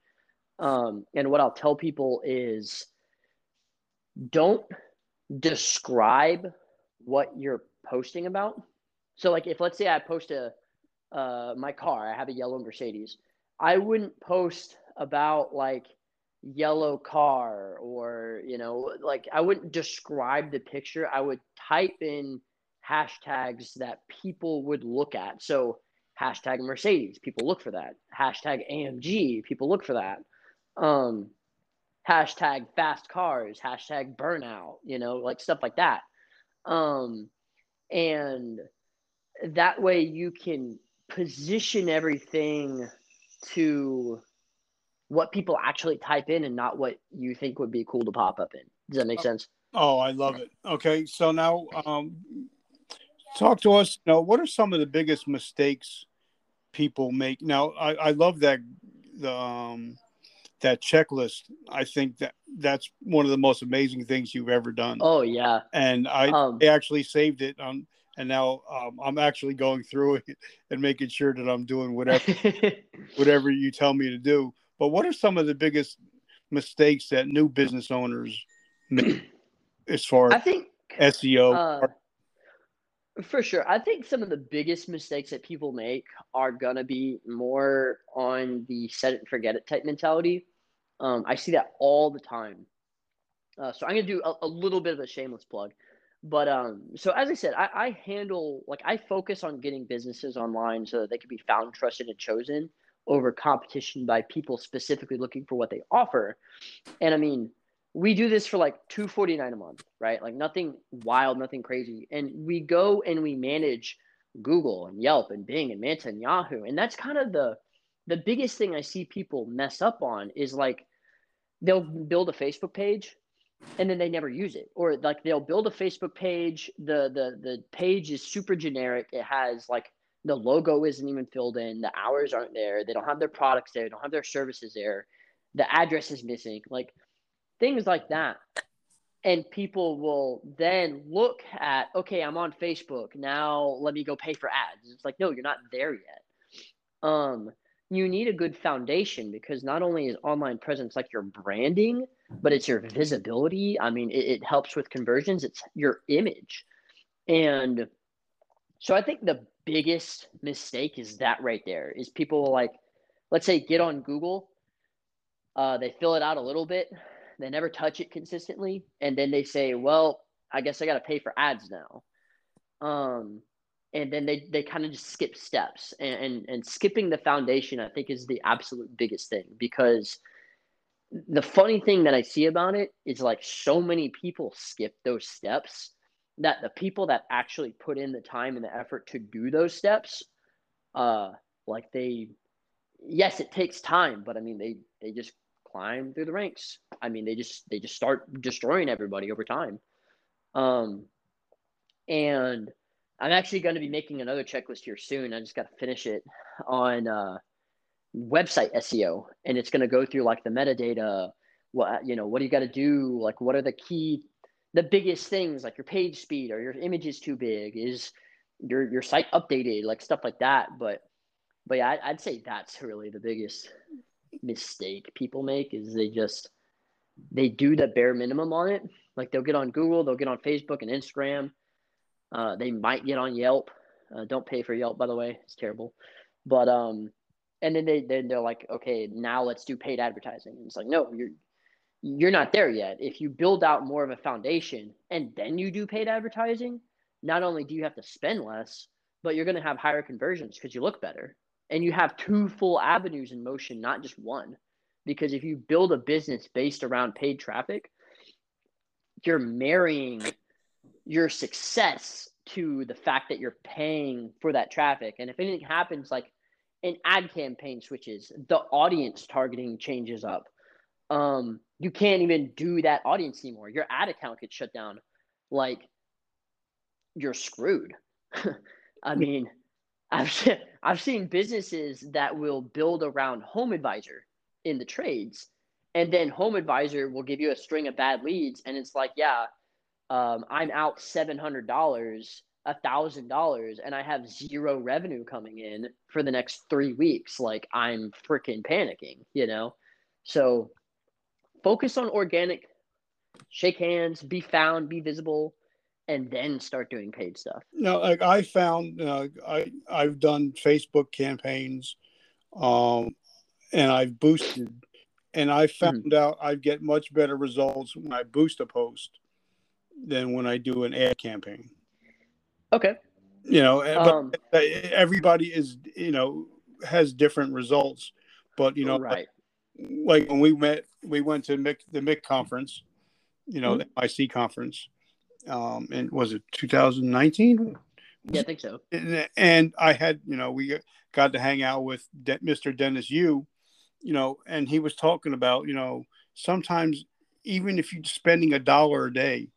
Um, and what I'll tell people is don't describe what you're posting about. So, like, if let's say I post a uh, my car, I have a yellow Mercedes, I wouldn't post about like yellow car or you know like i wouldn't describe the picture i would type in hashtags that people would look at. So hashtag Mercedes, people look for that. Hashtag AMG, people look for that. Um, hashtag fast cars, hashtag burnout, you know, like stuff like that. Um, and that way you can position everything to what people actually type in and not what you think would be cool to pop up in. Does that make sense? Oh, I love it. Okay, so now um, Talk to us. Know, what are some of the biggest mistakes people make? Now, I, I love that the um, that checklist. I think that that's one of the most amazing things you've ever done. Oh yeah, and I, um, I actually saved it on, and now um, I'm actually going through it and making sure that I'm doing whatever whatever you tell me to do. But what are some of the biggest mistakes that new business owners make as far as I think SEO? Uh, for sure. I think some of the biggest mistakes that people make are going to be more on the set it and forget it type mentality. Um, I see that all the time. Uh, so I'm going to do a, a, little bit of a shameless plug. But um, so as I said, I, I handle, like, I focus on getting businesses online so that they can be found, trusted, and chosen over competition by people specifically looking for what they offer. And I mean, we do this for like 249 a month right? Like nothing wild nothing crazy. And we go and we manage google and yelp and bing and manta and yahoo. And that's kind of the the biggest thing i see people mess up on is like they'll build a Facebook page and then they never use it. Or like they'll build a facebook page the the the page is super generic. It has like the logo isn't even filled in the hours aren't there they don't have their products there they don't have their services there the address is missing. Like things like that and people will then look at okay i'm on facebook now let me go pay for ads it's like no you're not there yet um you need a good foundation because not only is online presence like your branding but it's your visibility. I mean, it, it helps with conversions. It's your image. And so I think the biggest mistake is that right there is people like, let's say, get on Google. Uh, they fill it out a little bit. They never touch it consistently. And then they say, well, I guess I got to pay for ads now. Um, and then they, they kind of just skip steps and, and, and skipping the foundation, I think is the absolute biggest thing because – the funny thing that I see about it is like so many people skip those steps that the people that actually put in the time and the effort to do those steps, uh, like they, yes, it takes time, but I mean they they just climb through the ranks. I mean they just they just start destroying everybody over time. Um, and I'm actually going to be making another checklist here soon. I just got to finish it on uh, website SEO and it's going to go through like the metadata what you know what do you got to do like what are the key the biggest things like your page speed or your image is too big is your your site updated like stuff like that but but yeah I'd say that's really the biggest mistake people make is they just they do the bare minimum on it. Like they'll get on google they'll get on facebook and instagram. Uh, they might get on yelp. Uh, don't pay for yelp by the way. It's terrible. But um and then they then they're like, okay, now let's do paid advertising. And it's like, no, you're you're not there yet. If you build out more of a foundation and then you do paid advertising, not only do you have to spend less, but you're going to have higher conversions because you look better and you have two full avenues in motion, not just one. Because if you build a business based around paid traffic, you're marrying your success to the fact that you're paying for that traffic. And if anything happens, like an ad campaign switches, the audience targeting changes up. Um, you can't even do that audience anymore. Your ad account gets shut down. Like you're screwed. I mean, I've I've seen businesses that will build around Home Advisor in the trades, and then Home Advisor will give you a string of bad leads, and it's like, yeah, um, I'm out seven hundred dollars a thousand dollars and I have zero revenue coming in for the next three weeks, like I'm freaking panicking, you know? So focus on organic, shake hands, be found, be visible, and then start doing paid stuff. No, like I found, uh, I I've done Facebook campaigns, um, and I've boosted, and I mm-hmm. found mm-hmm. out I get much better results when I boost a post than when I do an ad campaign. Okay. You know, eh, um, but everybody is, you know, has different results. But, you know, right. like when we met, we went to MIC, the Mick conference, you know, mm-hmm. the IC conference. Um, and was it 2019? Yeah, I think so. And, and I had, you know, we got to hang out with De- Mr. Dennis Yu, you know, and he was talking about, you know, sometimes even if you're spending a dollar a day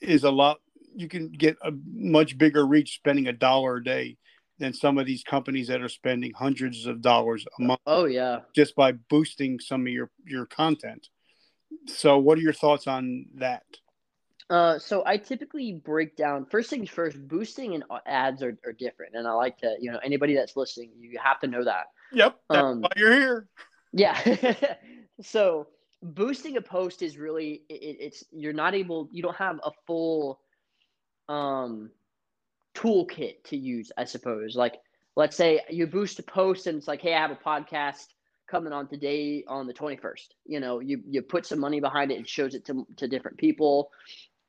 is a lot you can get a much bigger reach spending a dollar a day than some of these companies that are spending hundreds of dollars a month. Oh yeah, just by boosting some of your your content. So, what are your thoughts on that? Uh, so I typically break down first things first. Boosting and ads are, are different, and I like to you know anybody that's listening, you have to know that. Yep, that's um, why you're here. Yeah. so boosting a post is really it, it's you're not able you don't have a full um, toolkit to use, I suppose. Like, let's say you boost a post and it's like, hey, I have a podcast coming on today on the 21st. You know, you, you put some money behind it, and shows it to, to different people.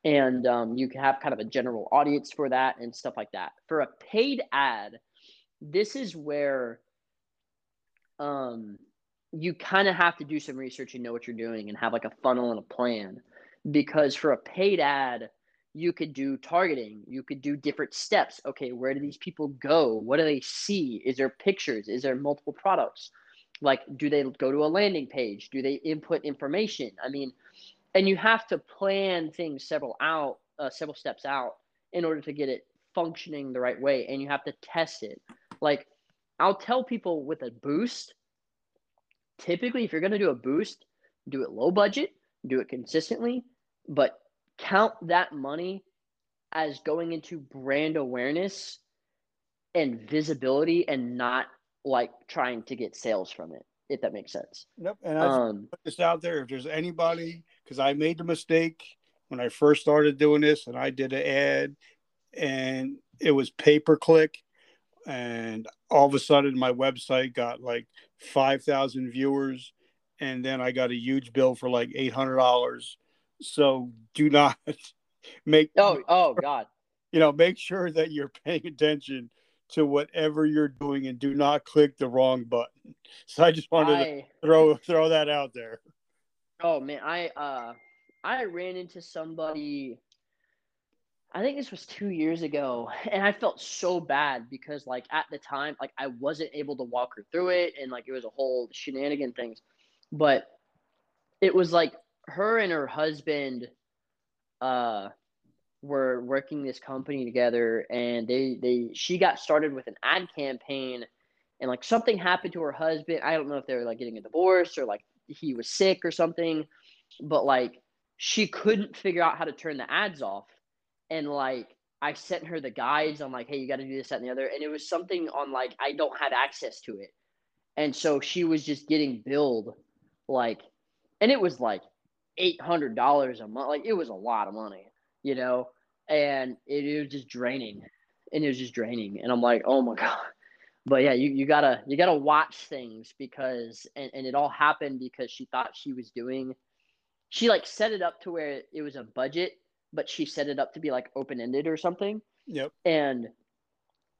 And um, you can have kind of a general audience for that and stuff like that. For a paid ad, this is where um, you kind of have to do some research and know what you're doing and have like a funnel and a plan. Because for a paid ad, you could do targeting you could do different steps okay where do these people go what do they see is there pictures is there multiple products Like, do they go to a landing page? Do they input information? I mean, and you have to plan things several out, uh, several steps out in order to get it functioning the right way, and you have to test it. Like, I'll tell people with a boost, typically, if you're going to do a boost, do it low budget, do it consistently, but count that money as going into brand awareness and visibility and not like trying to get sales from it, if that makes sense. Yep. And I um, put this out there. If there's anybody, because I made the mistake when I first started doing this and I did an ad and it was pay per click. And all of a sudden, my website got like 5,000 viewers. And then I got a huge bill for like $800. So do not make. Oh, oh, God. You know, make sure that you're paying attention to whatever you're doing and do not click the wrong button. So I just wanted I, to throw throw that out there. Oh man, I uh I ran into somebody I think this was 2 years ago and I felt so bad because like at the time like I wasn't able to walk her through it and like it was a whole shenanigan things. But it was like her and her husband uh were working this company together and they they she got started with an ad campaign and like something happened to her husband i don't know if they were like getting a divorce or like he was sick or something but like she couldn't figure out how to turn the ads off. And like i sent her the guides. I'm like hey you got to do this that and the other. And it was something on like i don't have access to it. And so she was just getting billed like and it was like $800 a month. Like it was a lot of money you know, and it, it was just draining, and it was just draining, and I'm like, oh my god. But yeah, you, you gotta you gotta watch things because and, and it all happened because she thought she was doing she like set it up to where it was a budget, but she set it up to be like open ended or something. Yep. And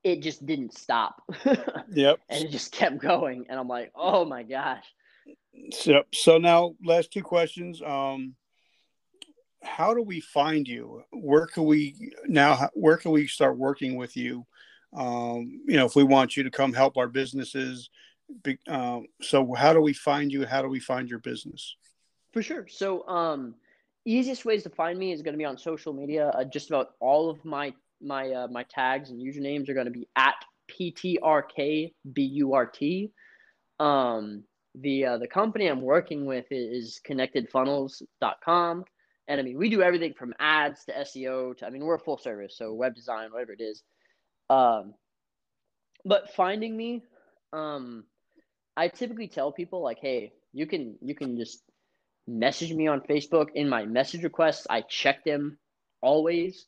it just didn't stop. yep. And it just kept going. And I'm like, oh my gosh. So so now last two questions. Um how do we find you? Where can we now? Where can we start working with you? Um, you know, if we want you to come help our businesses. Um, so, how do we find you? How do we find your business? For sure. So, um, easiest ways to find me is going to be on social media. Uh, just about all of my my uh, my tags and usernames are going to be at ptrkburt. Um, the uh, the company I'm working with is connectedfunnels.com. And I mean, we do everything from ads to SEO to, I mean, we're a full service, so web design, whatever it is. Um, but finding me, um, I typically tell people like, hey, you can you can just message me on Facebook in my message requests. I check them always.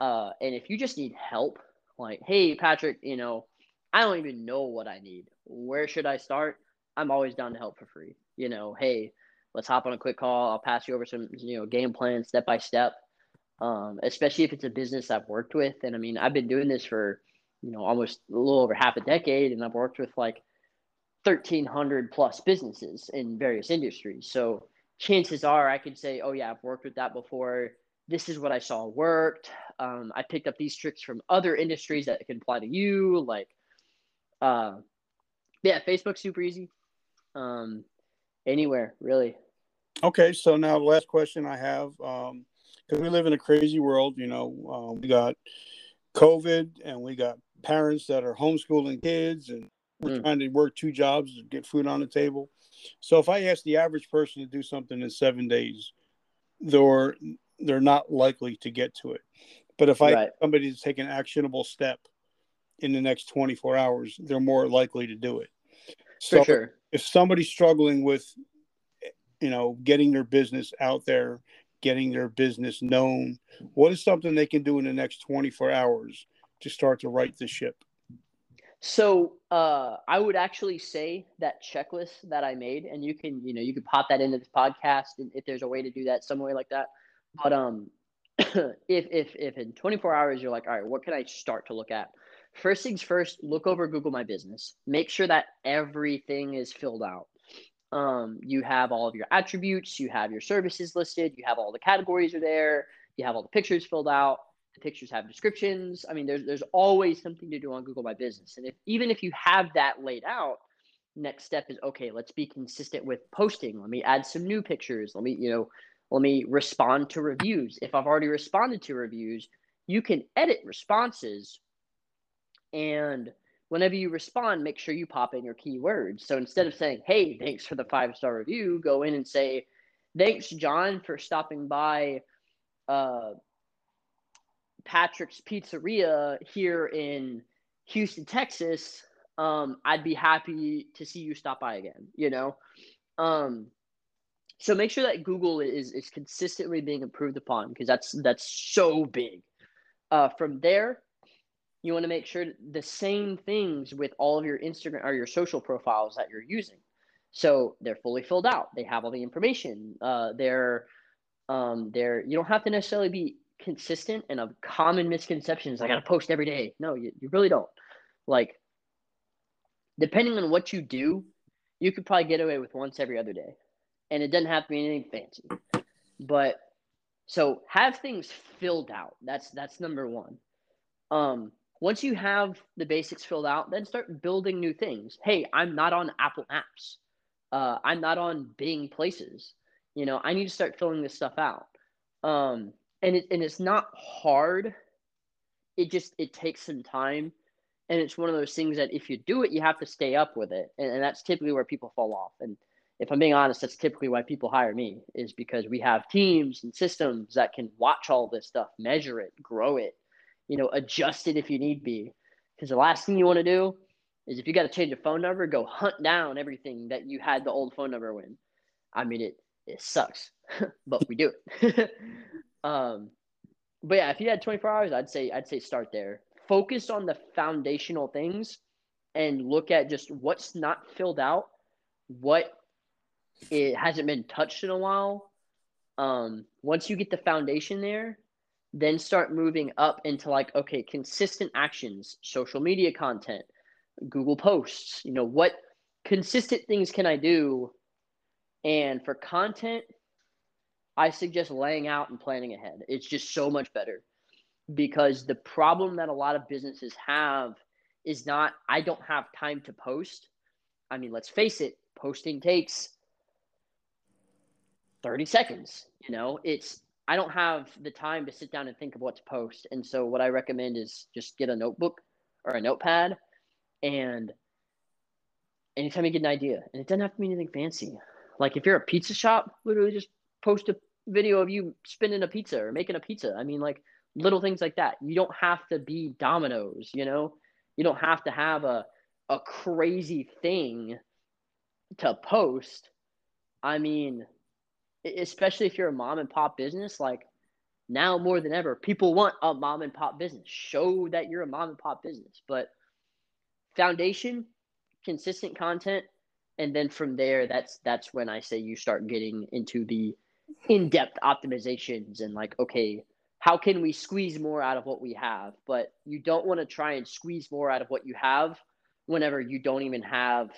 Uh, and if you just need help, like, hey, Patrick, you know, I don't even know what I need. Where should I start? I'm always down to help for free. You know, hey, let's hop on a quick call. I'll pass you over some, you know, game plan step by step. Um, especially if it's a business I've worked with. And I mean, I've been doing this for, you know, almost a little over half a decade, and I've worked with like 1,300 plus businesses in various industries. So chances are I could say, oh, yeah, I've worked with that before. This is what I saw worked. Um, I picked up these tricks from other industries that can apply to you. Like, uh, yeah, Facebook's super easy. Um, anywhere, really. Okay, so now the last question I have, because we live in a crazy world, you know, um, we got COVID and we got parents that are homeschooling kids and we're mm. trying to work two jobs to get food on the table. So if I ask the average person to do something in seven days, they're they're not likely to get to it. But if I right. somebody to take an actionable step in the next 24 hours, they're more likely to do it. So sure. if somebody's struggling with you know, getting their business out there, getting their business known? What is something they can do in the next 24 hours to start to right the ship? So uh, I would actually say that checklist that I made, and you can, you know, you could pop that into this podcast if there's a way to do that some way like that. But um, if if if in 24 hours you're like, all right, what can I start to look at? First things first, look over Google My Business. Make sure that everything is filled out. Um, you have all of your attributes, you have your services listed, you have all the categories are there, you have all the pictures filled out. The pictures have descriptions. I mean, there's there's always something to do on Google My Business, and if even if you have that laid out, next step is okay, let's be consistent with posting. Let me add some new pictures. Let me, you know, let me respond to reviews. If I've already responded to reviews, you can edit responses and whenever you respond, make sure you pop in your keywords. So instead of saying, hey, thanks for the five star review, go in and say, thanks, John, for stopping by uh, Patrick's Pizzeria here in Houston, Texas. Um, I'd be happy to see you stop by again, you know? Um, so make sure that Google is, is consistently being improved upon because that's that's so big. Uh, from there, you want to make sure the same things with all of your Instagram or your social profiles that you're using. So they're fully filled out. They have all the information. Uh, they're um, they're you don't have to necessarily be consistent. And a common misconception is I got to post every day. No, you, you really don't. Like depending on what you do, you could probably get away with once every other day, and it doesn't have to be anything fancy. But so have things filled out. That's that's number one. Um, once you have the basics filled out, then start building new things. Hey, I'm not on Apple Maps. Uh, I'm not on Bing Places. You know, I need to start filling this stuff out. Um, and it and it's not hard. It just it takes some time, and it's one of those things that if you do it, you have to stay up with it, and, and that's typically where people fall off. And if I'm being honest, that's typically why people hire me is because we have teams and systems that can watch all this stuff, measure it, grow it, you know, adjust it if you need be. Because the last thing you want to do is if you got to change a phone number, go hunt down everything that you had the old phone number when. I mean, it it sucks, but we do it. um, but yeah, if you had 24 hours, I'd say I'd say start there. Focus on the foundational things and look at just what's not filled out, what it hasn't been touched in a while. Um, once you get the foundation there, then start moving up into like okay consistent actions social media content google posts you know what consistent things can i do? And for content i suggest laying out and planning ahead. It's just so much better because the problem that a lot of businesses have is not i don't have time to post. I mean let's face it posting takes 30 seconds you know? It's I don't have the time to sit down and think of what to post. And so what I recommend is just get a notebook or a notepad and anytime you get an idea, and it doesn't have to be anything fancy. Like if you're a pizza shop, literally just post a video of you spinning a pizza or making a pizza. I mean, like little things like that. You don't have to be Domino's, you know. You don't have to have a a crazy thing to post. I mean, especially if you're a mom and pop business, like now more than ever, people want a mom and pop business. Show that you're a mom and pop business. But foundation, consistent content, and then from there, that's that's when I say you start getting into the in-depth optimizations and like, okay, how can we squeeze more out of what we have? But you don't want to try and squeeze more out of what you have whenever you don't even have,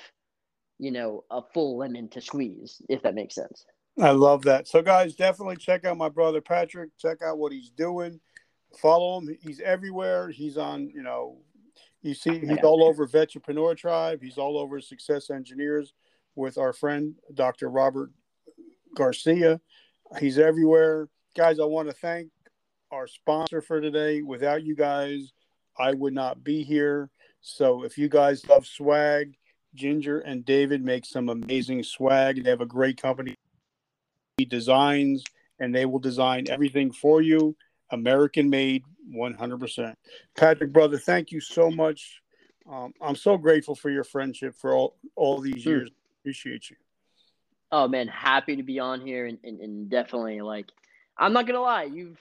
you know, a full lemon to squeeze, if that makes sense. I love that. So, guys, definitely check out my brother Patrick. Check out what he's doing. Follow him. He's everywhere. He's on, you know, you see, he's all over Vetrepreneur Tribe. He's all over Success Engineers with our friend Dr. Robert Garcia. He's everywhere. Guys, I want to thank our sponsor for today. Without you guys, I would not be here. So, if you guys love swag, Ginger and David make some amazing swag. They have a great company designs and they will design everything for you american made 100% patrick brother thank you so much. Um, i'm so grateful for your friendship for all, all these hmm. years. Appreciate you. Oh man happy to be on here and, and, and definitely like i'm not gonna lie you've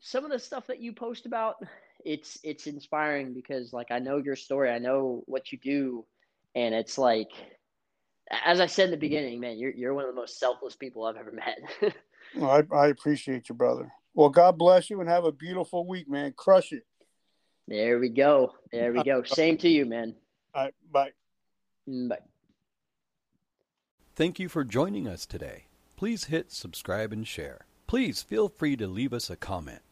some of the stuff that you post about it's it's inspiring because like i know your story i know what you do and it's like as I said in the beginning, man, you're you're one of the most selfless people I've ever met. well, I, I appreciate you, brother. Well, God bless you and have a beautiful week, man. Crush it. There we go. There we go. Same to you, man. All right, bye. Mm, bye. Thank you for joining us today. Please hit subscribe and share. Please feel free to leave us a comment.